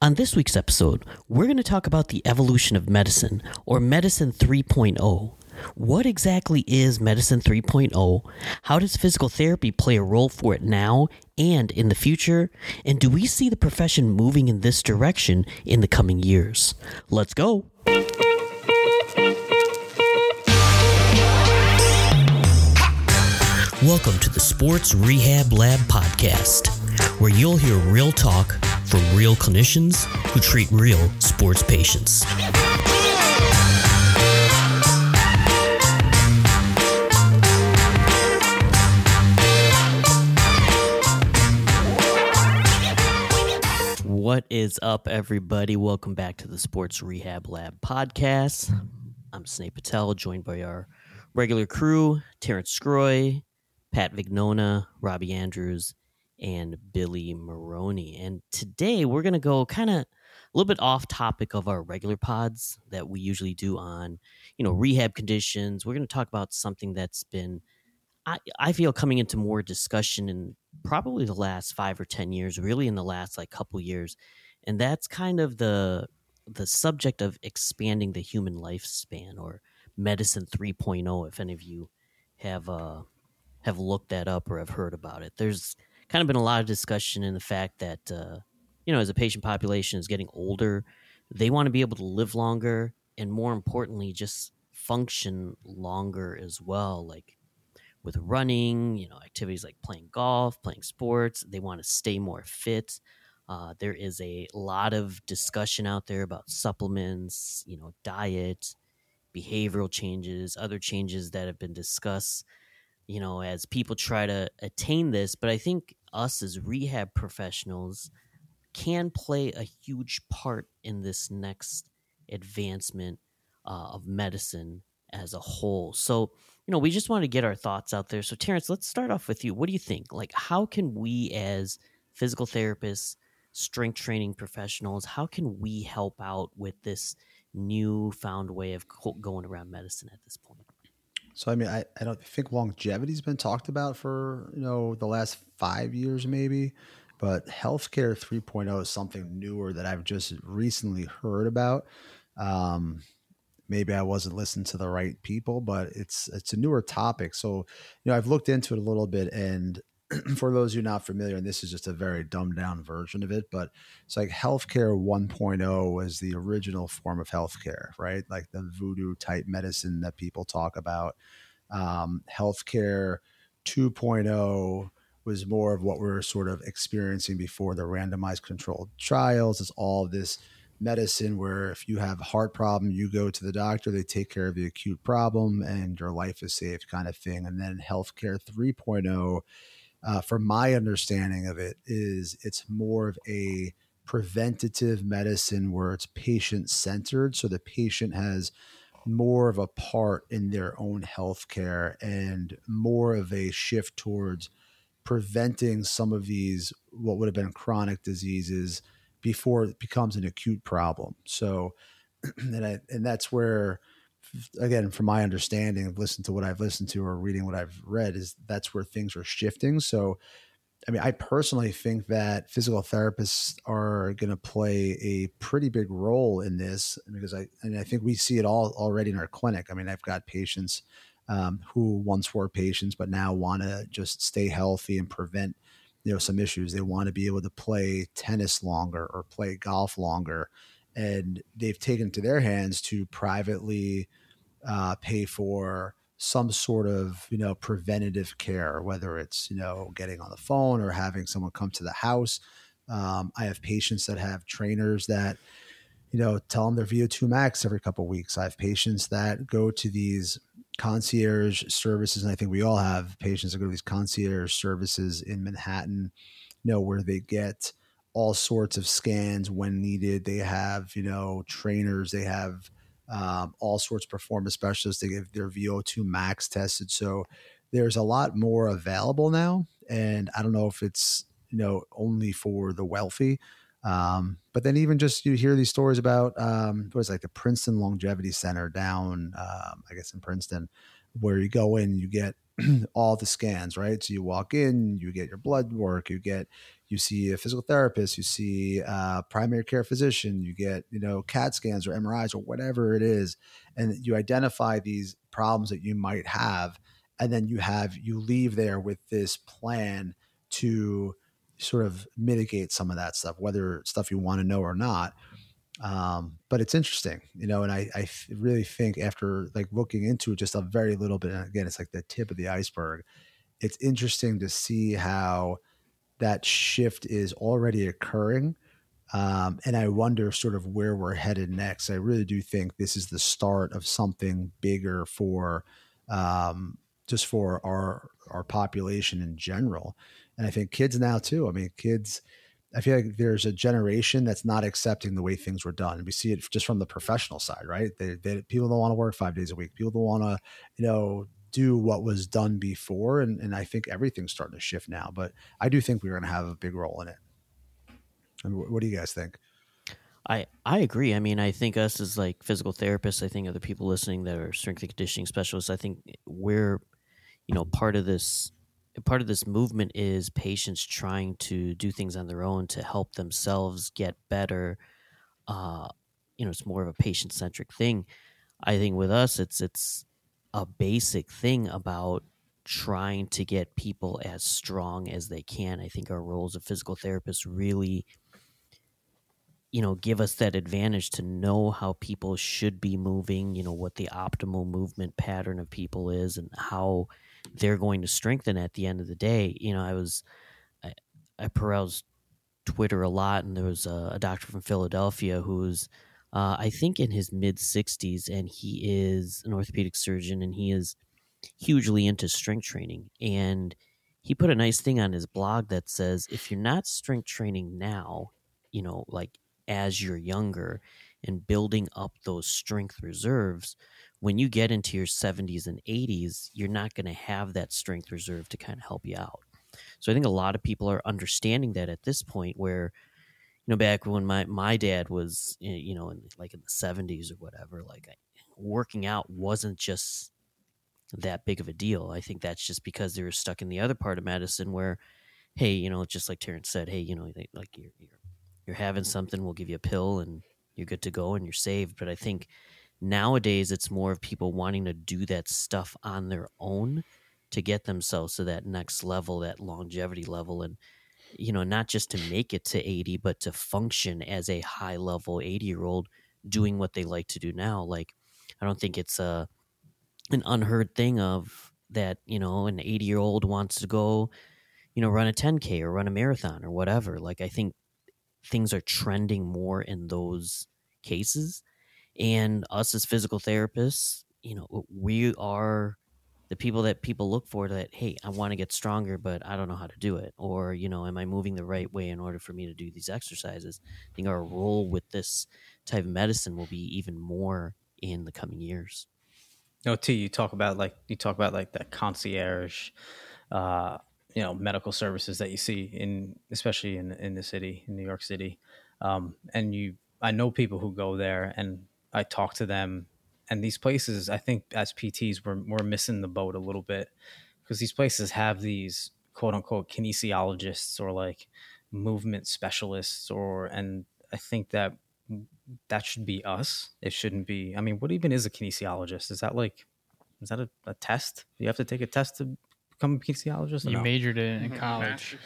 On this week's episode, we're going to talk about the evolution of medicine, or Medicine 3.0. What exactly is Medicine 3.0? How does physical therapy play a role for it now and in the future? And do we see the profession moving in this direction in the coming years? Let's go. Welcome to the Sports Rehab Lab podcast, where you'll hear real talk from real clinicians who treat real sports patients. What is up, everybody? Welcome back to the Sports Rehab Lab podcast. I'm Snake Patel, joined by our regular crew Terrence Scroy, Pat Vignona, Robbie Andrews, and Billy Maroney. And today we're going to go kind of a little bit off topic of our regular pods that we usually do on, you know, rehab conditions. We're going to talk about something that's been, I, I feel, coming into more discussion in probably the last five or 10 years, really in the last like couple years. And that's kind of the, the subject of expanding the human lifespan or medicine 3.0 if any of you have uh have looked that up or have heard about it there's kind of been a lot of discussion in the fact that uh, you know as a patient population is getting older they want to be able to live longer and more importantly just function longer as well like with running you know activities like playing golf playing sports they want to stay more fit. Uh, there is a lot of discussion out there about supplements you know diet behavioral changes other changes that have been discussed you know, as people try to attain this. But I think us as rehab professionals can play a huge part in this next advancement uh, of medicine as a whole. So, you know, we just want to get our thoughts out there. So, Terrence, let's start off with you. What do you think? Like, how can we as physical therapists, strength training professionals, how can we help out with this newfound way of going around medicine at this point? So I mean, I, I don't think longevity's been talked about for you know the last five years maybe, but healthcare 3.0 is something newer that I've just recently heard about. Um, maybe I wasn't listening to the right people, but it's it's a newer topic. So you know, I've looked into it a little bit, and for those who are not familiar, and this is just a very dumbed down version of it, but it's like healthcare 1.0 was the original form of healthcare, right? Like the voodoo type medicine that people talk about. Um, healthcare 2.0 was more of what we are sort of experiencing before the randomized controlled trials. It's all this medicine where if you have a heart problem, you go to the doctor, they take care of the acute problem, and your life is saved, kind of thing. And then healthcare 3.0 uh, from my understanding of it, is it's more of a preventative medicine where it's patient centered. So the patient has more of a part in their own health care and more of a shift towards preventing some of these, what would have been chronic diseases before it becomes an acute problem. So, and, I, and that's where again, from my understanding of listening to what I've listened to or reading what I've read, is that's where things are shifting. So, I mean, I personally think that physical therapists are going to play a pretty big role in this because I and I think we see it all already in our clinic. I mean, I've got patients um, who once were patients but now want to just stay healthy and prevent you know some issues. They want to be able to play tennis longer or play golf longer and they've taken to their hands to privately uh, pay for some sort of you know preventative care, whether it's you know getting on the phone or having someone come to the house. Um, I have patients that have trainers that you know tell them their VO2 max every couple of weeks. I have patients that go to these concierge services, and I think we all have patients that go to these concierge services in Manhattan, you know, where they get all sorts of scans when needed. They have, you know, trainers, they have um, all sorts of performance specialists. They get their VO2 max tested. So there's a lot more available now. And I don't know if it's, you know, only for the wealthy. Um, but then even just you hear these stories about um, what is like the Princeton Longevity Center down, um, I guess in Princeton, where you go in, you get all the scans, right? So you walk in, you get your blood work, you get you see a physical therapist, you see a primary care physician, you get, you know, CAT scans or MRIs or whatever it is, and you identify these problems that you might have. And then you have, you leave there with this plan to sort of mitigate some of that stuff, whether stuff you want to know or not. Um, but it's interesting, you know, and I, I really think after like looking into just a very little bit, again, it's like the tip of the iceberg. It's interesting to see how that shift is already occurring. Um, and I wonder sort of where we're headed next. I really do think this is the start of something bigger for um, just for our our population in general. And I think kids now too. I mean, kids. I feel like there's a generation that's not accepting the way things were done. We see it just from the professional side, right? They, they people don't want to work five days a week. People don't want to, you know, do what was done before. And, and I think everything's starting to shift now. But I do think we're going to have a big role in it. I mean, what do you guys think? I, I agree. I mean, I think us as like physical therapists, I think other people listening that are strength and conditioning specialists, I think we're, you know, part of this part of this movement is patients trying to do things on their own to help themselves get better. Uh, you know, it's more of a patient centric thing. I think with us, it's it's a basic thing about trying to get people as strong as they can. I think our roles of physical therapists really you know give us that advantage to know how people should be moving you know what the optimal movement pattern of people is and how they're going to strengthen at the end of the day you know i was i, I perused twitter a lot and there was a, a doctor from philadelphia who's uh, I think in his mid 60s, and he is an orthopedic surgeon and he is hugely into strength training. And he put a nice thing on his blog that says if you're not strength training now, you know, like as you're younger and building up those strength reserves, when you get into your 70s and 80s, you're not going to have that strength reserve to kind of help you out. So I think a lot of people are understanding that at this point where you know, back when my my dad was, you know, in like in the seventies or whatever, like working out wasn't just that big of a deal. I think that's just because they were stuck in the other part of medicine where, hey, you know, just like Terrence said, hey, you know, like you're you're, you're having something, we'll give you a pill and you're good to go and you're saved. But I think nowadays it's more of people wanting to do that stuff on their own to get themselves to that next level, that longevity level, and you know, not just to make it to 80, but to function as a high level 80 year old doing what they like to do now. Like, I don't think it's a, an unheard thing of that, you know, an 80 year old wants to go, you know, run a 10K or run a marathon or whatever. Like, I think things are trending more in those cases. And us as physical therapists, you know, we are the people that people look for that hey i want to get stronger but i don't know how to do it or you know am i moving the right way in order for me to do these exercises? I think our role with this type of medicine will be even more in the coming years. No t you talk about like you talk about like that concierge uh you know medical services that you see in especially in in the city in new york city. Um and you i know people who go there and i talk to them and these places, I think as PTs, we're, we're missing the boat a little bit because these places have these quote unquote kinesiologists or like movement specialists or, and I think that that should be us. It shouldn't be, I mean, what even is a kinesiologist? Is that like, is that a, a test? You have to take a test to become a kinesiologist? You no? majored in in mm-hmm. college.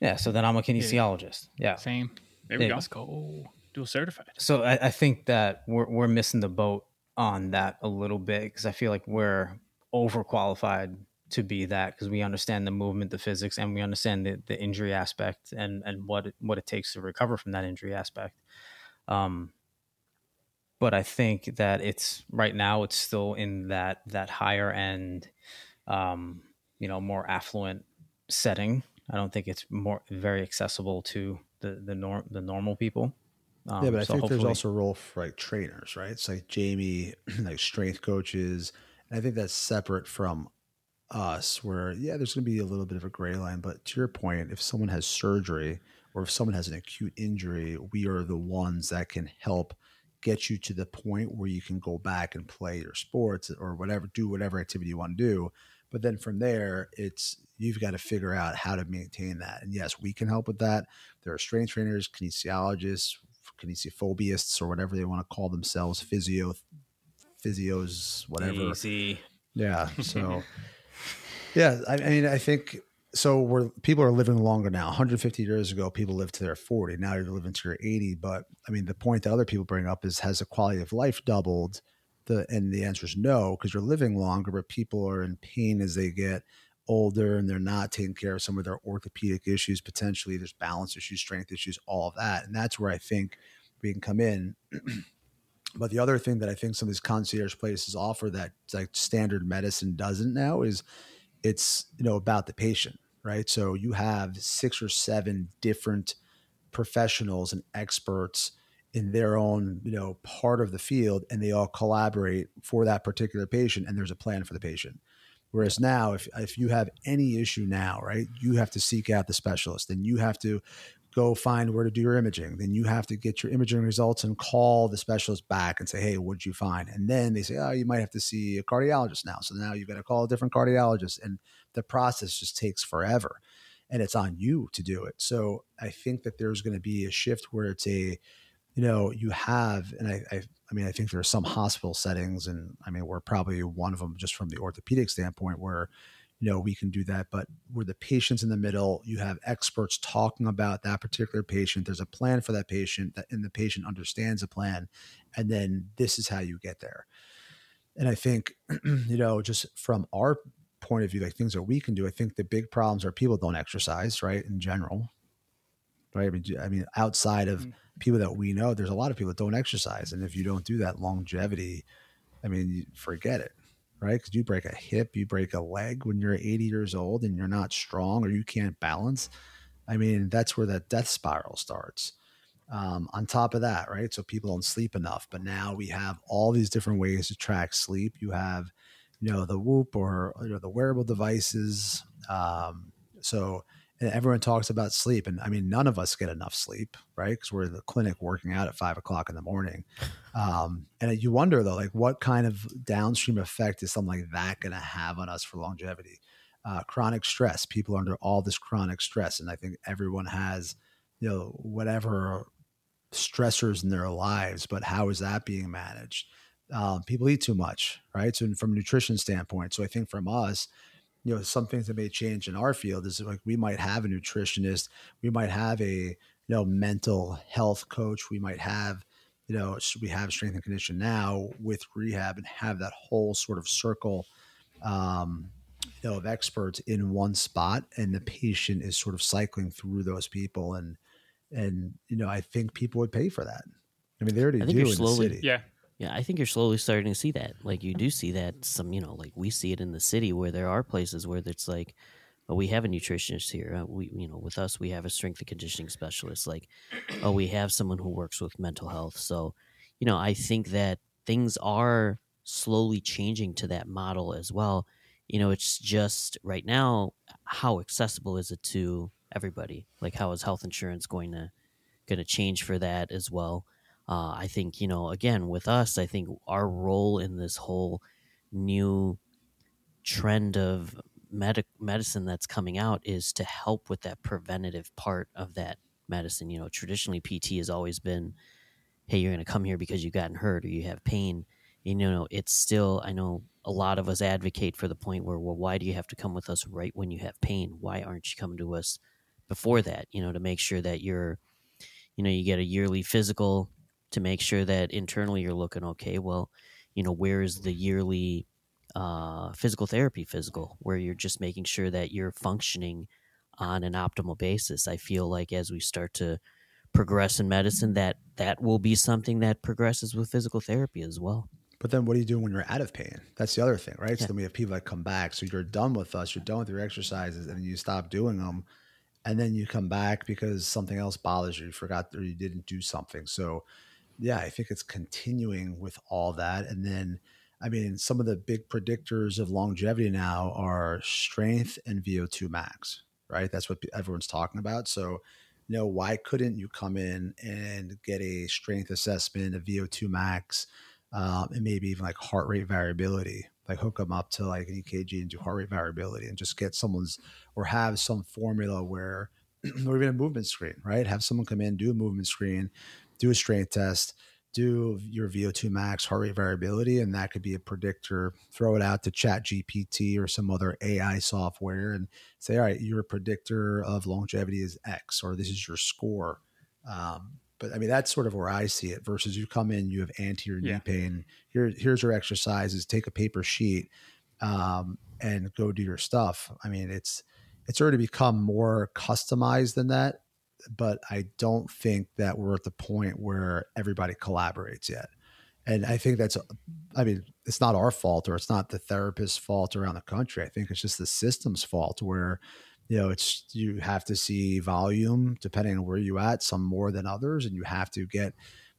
Yeah, so then I'm a kinesiologist. Yeah. Same. There we Yeah. go. Let's go. Dual certified. So I, I think that we're, we're missing the boat on that a little bit because I feel like we're overqualified to be that because we understand the movement, the physics, and we understand the, the injury aspect and and what it, what it takes to recover from that injury aspect. Um, but I think that it's right now it's still in that that higher end, um, you know, more affluent setting. I don't think it's more very accessible to the the norm the normal people. Um, yeah, but I so think there's also a role for like trainers, right? It's like Jamie, like strength coaches. And I think that's separate from us, where, yeah, there's going to be a little bit of a gray line. But to your point, if someone has surgery or if someone has an acute injury, we are the ones that can help get you to the point where you can go back and play your sports or whatever, do whatever activity you want to do. But But then from there, it's you've got to figure out how to maintain that. And yes, we can help with that. There are strength trainers, kinesiologists, kinesiophobists, or whatever they want to call themselves, physio, physios, whatever. Easy. Yeah. So, yeah, I, I mean, I think so. We're people are living longer now. 150 years ago, people lived to their 40. Now you're living to your 80. But I mean, the point that other people bring up is has the quality of life doubled? The and the answer is no, because you're living longer, but people are in pain as they get older and they're not taking care of some of their orthopedic issues potentially there's balance issues strength issues all of that and that's where i think we can come in. But the other thing that i think some of these concierge places offer that like standard medicine doesn't now is it's you know about the patient right? So you have six or seven different professionals and experts in their own you know part of the field and they all collaborate for that particular patient and there's a plan for the patient Whereas now, if if you have any issue now, right, you have to seek out the specialist. Then you have to go find where to do your imaging. Then you have to get your imaging results and call the specialist back and say, "Hey, what did you find?" And then they say, "Oh, you might have to see a cardiologist now." So now you've got to call a different cardiologist, and the process just takes forever. And it's on you to do it. So I think that there's going to be a shift where it's a you know, you have, and I, I, I mean, I think there are some hospital settings, and I mean, we're probably one of them just from the orthopedic standpoint where, you know, we can do that. But where the patient's in the middle, you have experts talking about that particular patient. There's a plan for that patient, that, and the patient understands the plan, and then this is how you get there. And I think, you know, just from our point of view, like things that we can do, I think the big problems are people don't exercise, right? In general, right? I mean, I mean outside of mm-hmm people that we know, there's a lot of people that don't exercise. And if you don't do that longevity, I mean, you forget it, right? Because you break a hip, you break a leg when you're 80 years old and you're not strong or you can't balance. I mean, that's where that death spiral starts. Um, on top of that, right? So people don't sleep enough, but now we have all these different ways to track sleep. You have, you know, the Whoop or you know the wearable devices. Um, so and everyone talks about sleep and i mean none of us get enough sleep right? Because we're in the clinic working out at five o'clock in the morning. Um, and you wonder though like what kind of downstream effect is something like that going to have on us for longevity? Uh, chronic stress. People are under all this chronic stress and i think everyone has you know whatever stressors in their lives but how is that being managed? Um, people eat too much right? So from a nutrition standpoint so i think from us you know some things that may change in our field is like we might have a nutritionist we might have a you know mental health coach we might have you know we have strength and condition now with rehab and have that whole sort of circle um, you know of experts in one spot and the patient is sort of cycling through those people and and you know i think people would pay for that. I mean they already do in slowly, the city. Yeah yeah, I think you're slowly starting to see that. Like you do see that some, you know, like we see it in the city where there are places where it's like, oh, we have a nutritionist here. Uh, we, you know, with us, we have a strength and conditioning specialist. Like, oh, we have someone who works with mental health. So, you know, I think that things are slowly changing to that model as well. You know, it's just right now, how accessible is it to everybody? Like, how is health insurance going to going to change for that as well? Uh, I think you know again with us, I think our role in this whole new trend of medic medicine that's coming out is to help with that preventative part of that medicine. You know, traditionally PT has always been, hey, you're going to come here because you've gotten hurt or you have pain. You know, it's still I know a lot of us advocate for the point where, well, why do you have to come with us right when you have pain? Why aren't you coming to us before that? You know, to make sure that you're, you know, you get a yearly physical to make sure that internally you're looking okay. Well, you know, where is the yearly uh, physical therapy physical where you're just making sure that you're functioning on an optimal basis? I feel like as we start to progress in medicine, that that will be something that progresses with physical therapy as well. But then what do you do when you're out of pain? That's the other thing, right? Yeah. So then we have people that come back. So you're done with us, you're done with your exercises, and you stop doing them. And then you come back because something else bothers you, you forgot or you didn't do something. So yeah, I think it's continuing with all that. And then, I mean, some of the big predictors of longevity now are strength and VO2 max, right? That's what everyone's talking about. So, you know, why couldn't you come in and get a strength assessment, a VO2 max, um, and maybe even like heart rate variability, like hook them up to like an EKG and do heart rate variability and just get someone's or have some formula where or even a movement screen, right? Have someone come in, do a movement screen, do a strength test, do your VO2 max heart rate variability, and that could be a predictor. Throw it out to Chat GPT or some other AI software and say, all right, your predictor of longevity is X, or this is your score. Um, but I mean, that's sort of where I see it versus you come in, you have anterior yeah. knee pain. Here, here's your exercises. Take a paper sheet um, and go do your stuff. I mean, it's it's already become more customized than that, but I don't think that we're at the point where everybody collaborates yet. And I think that's, I mean, it's not our fault or it's not the therapist's fault around the country. I think it's just the system's fault where you know it's you have to see volume depending on where you at some more than others and you have to get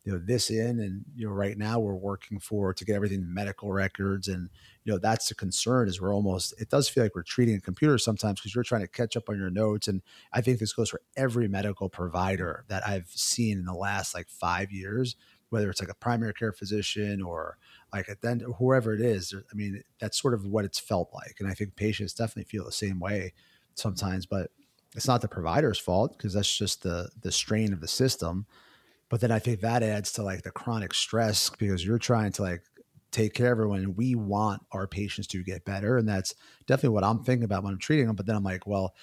you know this in and you know right now we're working for to get everything medical records and you know that's the concern is we're almost it does feel like we're treating a computer sometimes because you're trying to catch up on your notes and i think this goes for every medical provider that i've seen in the last like five years whether it's like a primary care physician or like a then whoever it is i mean that's sort of what it's felt like and i think patients definitely feel the same way sometimes, but it's not the provider's fault because that's just the the strain of the system. But then I think that adds to like the chronic stress because you're trying to like take care of everyone and we want our patients to get better. And that's definitely what I'm thinking about when I'm treating them. But then I'm like, well,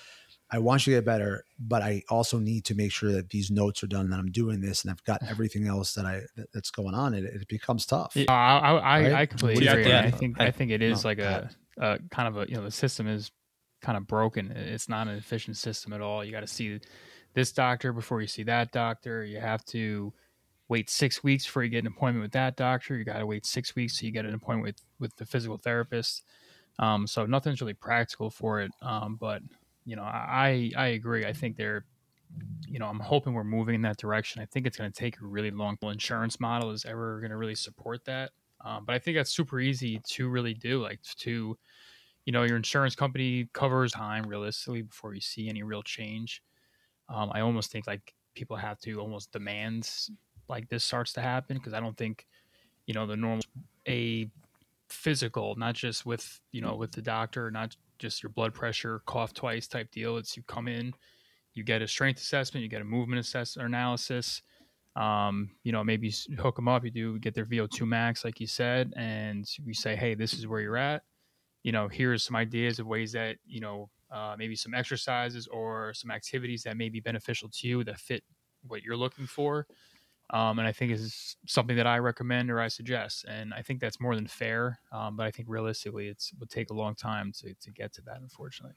I want you to get better, but I also need to make sure that these notes are done that I'm doing this and I've got everything else that I that's going on. It, it becomes tough. I, I, right? I completely agree. I think I think it is no, like a, a kind of a you know the system is kind of broken. It's not an efficient system at all. You got to see this doctor before you see that doctor. You have to wait six weeks before you get an appointment with that doctor. You got to wait six weeks so you get an appointment with with the physical therapist. Um, so nothing's really practical for it. Um, but you know, I I agree. I think they're you know, I'm hoping we're moving in that direction. I think it's going to take a really long. Insurance model is ever going to really support that. Um, but I think that's super easy to really do, like to you know your insurance company covers time realistically before you see any real change um, i almost think like people have to almost demand like this starts to happen because i don't think you know the normal a physical not just with you know with the doctor not just your blood pressure cough twice type deal it's you come in you get a strength assessment you get a movement assessment analysis um, you know maybe hook them up you do get their vo2 max like you said and we say hey this is where you're at you know, here's some ideas of ways that, you know, uh, maybe some exercises or some activities that may be beneficial to you that fit what you're looking for. Um, and I think is something that I recommend or I suggest. And I think that's more than fair. Um, but I think realistically, it's would take a long time to, to get to that, unfortunately.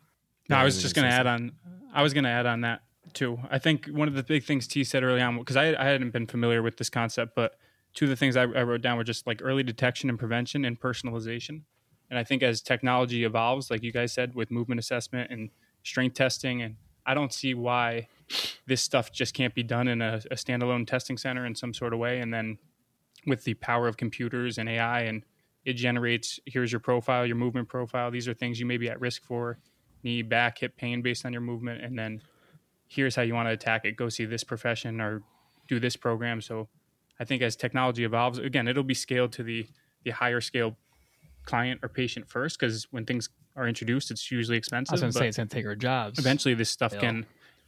No, I was just going to add on. I was going to add on that too. I think one of the big things T said early on, because I, I hadn't been familiar with this concept, but two of the things I, I wrote down were just like early detection and prevention and personalization. And I think as technology evolves, like you guys said, with movement assessment and strength testing, and I don't see why this stuff just can't be done in a, a standalone testing center in some sort of way. And then with the power of computers and AI, and it generates here's your profile, your movement profile. These are things you may be at risk for knee, back, hip pain based on your movement. And then here's how you want to attack it. Go see this profession or do this program. So I think as technology evolves, again, it'll be scaled to the the higher scale client or patient first because when things are introduced, it's usually expensive. I was going to say it's going to take our jobs. Eventually, this stuff can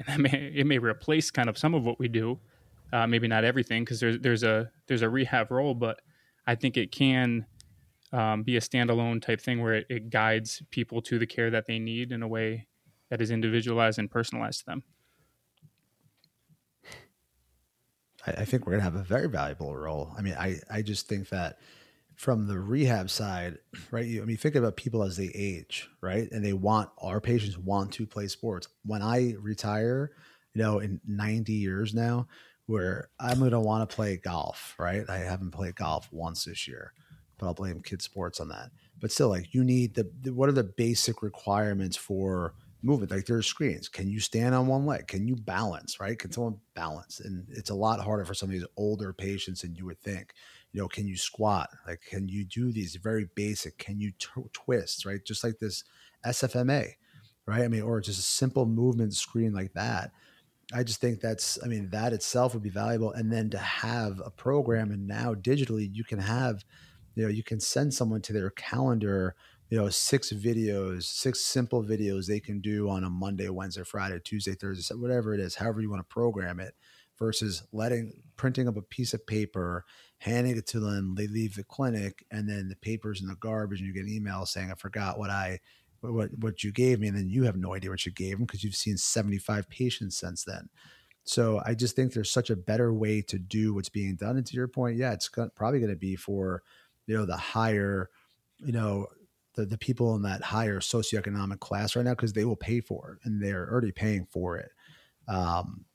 it may, it may replace kind of some of what we do, uh, maybe not everything because there's there's a there's a rehab role, but I think it can um, be a standalone type thing where it, it guides people to the care that they need in a way that is individualized and personalized to them. I, think we're going to have a very valuable role. I mean, I, I just think that from the rehab side, right? You, I mean, think about people as they age, right? And they want our patients want to play sports. When I retire, you know, in 90 years now, where I'm going to want to play golf, right? I haven't played golf once this year, but I'll blame kids sports on that. But still, like you need the, the what are the basic requirements for movement? Like there's screens. Can you stand on one leg? Can you balance? Right? Can someone balance? And it's a lot harder for some of these older patients than you would think you know can you squat? Like can you do these very basic can you t- twist right? Just like this sfma right? I mean or just a simple movement screen like that. I just think that's i mean that itself would be valuable. And then to have a program and now digitally you can have you know, you can send someone to their calendar, you know, six videos, six simple videos they can do on a Monday, Wednesday, Friday, Tuesday, Thursday, whatever it is, however you want to program it, versus letting printing up a piece of paper, handing it to them, they leave the clinic, and then the paper's in the garbage, and you get an email saying, "I forgot what I." What what you gave me, and then you have no idea what you gave them because you've seen seventy five patients since then. So I just think there's such a better way to do what's being done. And to your point, yeah, it's probably going to be for you know the higher, you know, the the people in that higher socioeconomic class right now because they will pay for it and they're already paying for it. Um,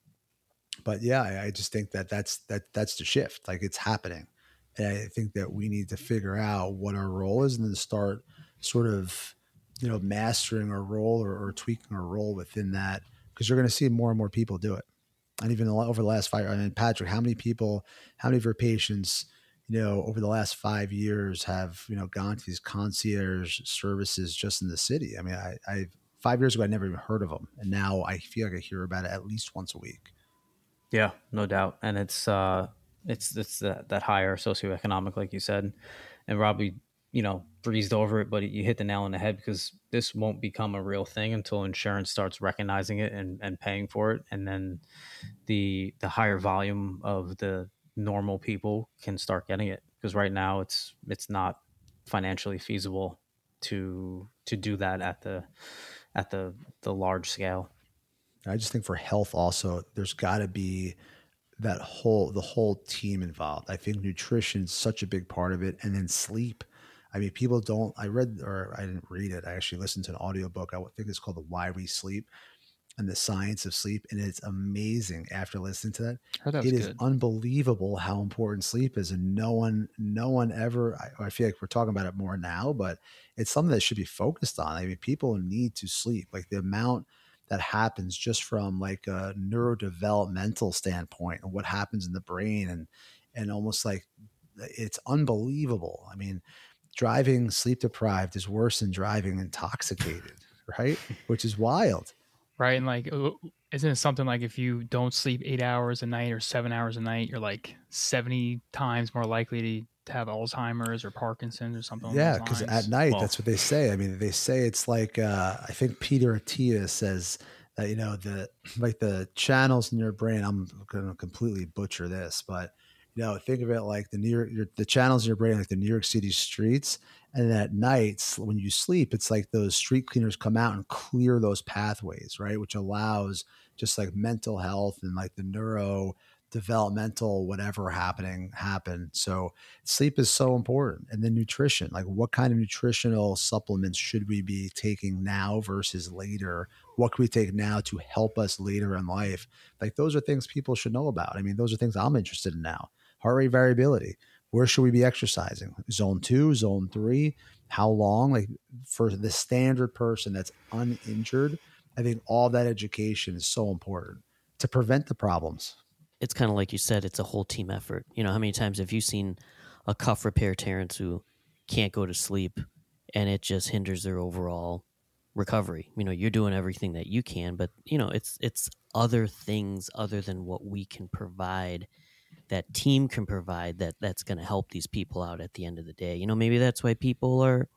but yeah, I, I just think that that's that that's the shift. Like it's happening, and I think that we need to figure out what our role is and then start sort of you know mastering our role or, or tweaking our role within that because you're going to see more and more people do it and even over the last five. I mean, Patrick, how many people, how many of your patients, you know, over the last five years have you know gone to these concierge services just in the city? I mean, I, I five years ago I never even heard of them, and now I feel like I hear about it at least once a week. Yeah, no doubt, and it's uh, it's it's that, that higher socioeconomic, like you said, and Robbie you know breezed over it but you hit the nail on the head because this won't become a real thing until insurance starts recognizing it and, and paying for it. And then the the higher volume of the normal people can start getting it. Because right now it's it's not financially feasible to to do that at the at the the large scale i just think for health also there's got to be that whole the whole team involved i think nutrition is such a big part of it and then sleep I mean, people don't. I read or I didn't read it. I actually listened to an audiobook. I think it's called "The Why We Sleep" and the science of sleep, and it's amazing. After listening to that, that it is good. unbelievable how important sleep is, and no one, no one ever. I, I, feel like we're talking about it more now, but it's something that should be focused on. I mean, people need to sleep. Like the amount that happens just from like a neurodevelopmental standpoint and what happens in the brain, and and almost like it's unbelievable. I mean driving sleep deprived is worse than driving intoxicated, right? Which is wild. Right. And like, isn't it something like if you don't sleep eight hours a night or seven hours a night, you're like 70 times more likely to have Alzheimer's or Parkinson's or something. Yeah, because at night, well, that's what they say. I mean, they say it's like uh, I think Peter Attia says that you know the like the channels in your brain. I'm going to completely butcher this, but you know, think of it like the New York, your, the channels in your brain, like the New York City streets. And at nights, when you sleep, it's like those street cleaners come out and clear those pathways, right? Which allows just like mental health and like the neuro developmental whatever happening happen. So sleep is so important. And then nutrition, like what kind of nutritional supplements should we be taking now versus later? What can we take now to help us later in life? Like those are things people should know about. I mean, those are things I'm interested in now heart rate variability. Where should we be exercising? Zone two, zone three, how long? Like for the standard person that's uninjured, I think all that education is so important to prevent the problems. It's kind of like you said, it's a whole team effort. You know, how many times have you seen a cuff repair Terrence who can't go to sleep and it just hinders their overall recovery. You know, you're doing everything that you can, but you know, it's it's other things other than what we can provide that team can provide that that's going to help these people out at the end of the day. You know, maybe that's why people are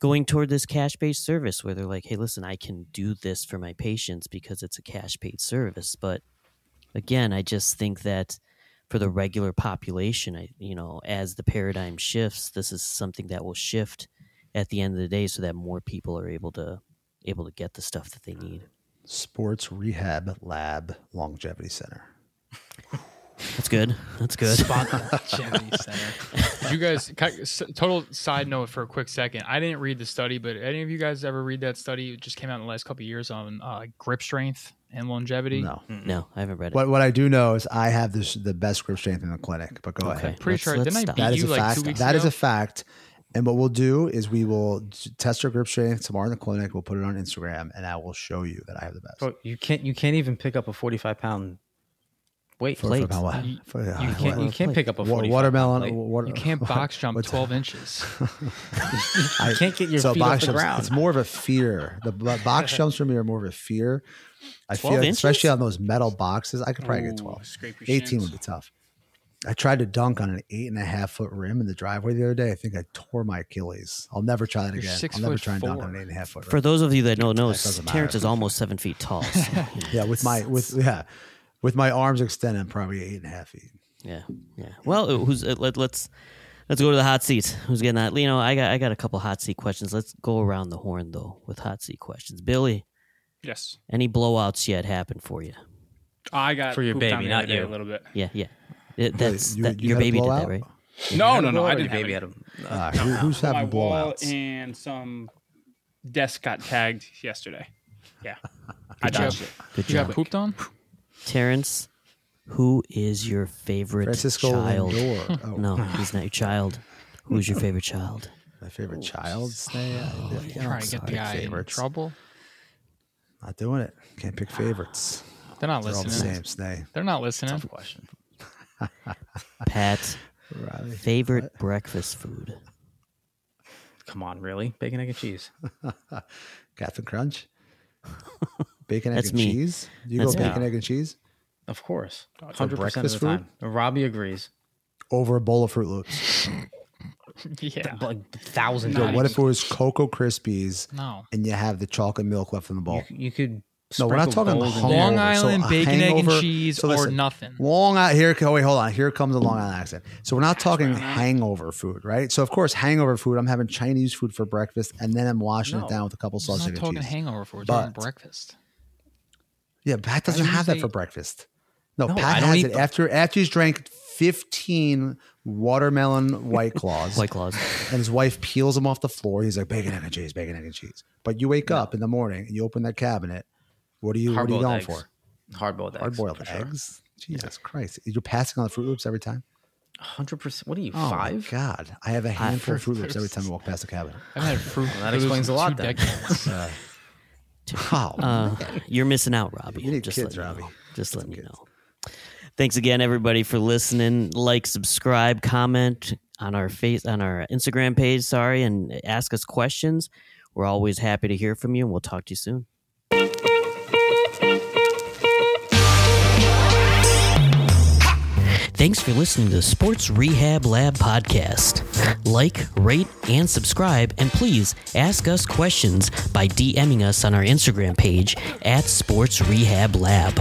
going toward this cash based service where they're like, hey, listen, I can do this for my patients because it's a cash paid service. But again, I just think that for the regular population, I, you know, as the paradigm shifts, this is something that will shift at the end of the day so that more people are able to able to get the stuff that they need. Sports Rehab Lab Longevity Center. That's good. That's good. Longevity Center. Did you guys, total side note for a quick second. I didn't read the study, but any of you guys ever read that study? It just came out in the last couple years on uh, grip strength and longevity. No, no, I haven't read it. What, what I do know is I have this the best grip strength in the clinic. But go okay. ahead. Pretty let's, sure. Let's didn't I beat that you like fact. two weeks That ago? is a fact. And what we'll do is we will test our grip strength tomorrow in the clinic. We'll put it on Instagram, and I will show you that I have the best. Bro, you can't you can't even pick up a forty five pound Wait, for, plate. For, you, for, uh, you, can't, you can't pick up a watermelon. Water, you can't box jump twelve inches. I can't get your so feet off the jumps, ground. It's more of a fear. The box jumps for me are more of a fear. I feel, like, especially on those metal boxes, I could probably Ooh, get twelve. Eighteen shin. would be tough. I tried to dunk on an eight and a half foot rim in the driveway the other day. I think I tore my Achilles. I'll never try that You're again. six I'll never try and dunk on an eight and a half foot For those of you that don't know, doesn't Terrence matter. is almost seven feet tall. so, Yeah, with my with yeah, with my arms extended, I'm probably eight and a half feet. yeah, yeah. Well, uh, who's uh, let, let's let's go to the hot seats. Who's getting that? You know, I got I got a couple hot seat questions. Let's go around the horn though with hot seat questions. Billy, Yes. any blowouts yet happen for you? I got For your baby, not you. A little bit. Yeah, yeah. It, that's you- that, you your baby did that, blowout? right? No, no, no. I didn't baby it. had him. Uh, who, who's having wall blowouts? and some desk got tagged yesterday. Yeah, I Good job. dodged it. Good You got pooped on? Terrence. Who is your favorite Francisco child? Lindor. Oh, No, he's not your child. Who's your favorite child? my favorite child. Snay. Oh, I- you know, Trying to get the guy in favorites. trouble. Not doing it. Can't pick favorites. They're not They're all the listening. same. Snay. They're not listening. Tough question. Pat, Riley. favorite breakfast food? Come on, really? Bacon, egg, and cheese. Captain Crunch. Bacon, egg, That's and me. cheese. You That's go me. bacon, egg, and cheese Of course. For 100% of breakfast the food? time. Robbie agrees. over a bowl of Froot Loops. yeah. Like thousands Yo, of what if it was Cocoa Krispies No. and you have the chocolate milk left in the bowl? you, you could No, we're not sprinkle talking gold in there. Long so Island a bacon, egg, and hangover- cheese, so or listen, nothing. Long Island. Here, oh, wait, hold on. Here comes the Long Island accent. So we're not talking hangover food, right? So of course, hangover food. I'm having Chinese food for breakfast, and then I'm washing No. it down with a couple I'm sausage not and talking cheese. hangover food. We're talking But- breakfast. Yeah, Pat doesn't have that say- for breakfast. No, No, Pat I has it the- after after he's drank 15 watermelon white claws. White claws. and his wife peels them off the floor. He's like bacon, egg, and cheese, bacon, egg, and cheese. But you wake up in the morning and you open that cabinet. What are you? What are you going eggs. for? Hard boiled eggs. Hard boiled for sure. eggs. Jesus Christ! You're passing on the Froot Loops every time. 100%. What are you, Oh my five? God! I have a handful of for- Froot Loops every time I walk past the cabinet. I've had fruit. that explains a lot two then. Oh, Uh, you're missing out, Robbie. You need Just kids, Robbie. know. Just letting you kids. know. Thanks again, everybody, for listening. Like, subscribe, comment on our face on our Instagram page. Sorry, and ask us questions. We're always happy to hear from you, and we'll talk to you soon. Thanks for listening to the Sports Rehab Lab podcast. Like, rate, and subscribe, and please ask us questions by DMing us on our Instagram page at Sports Rehab Lab.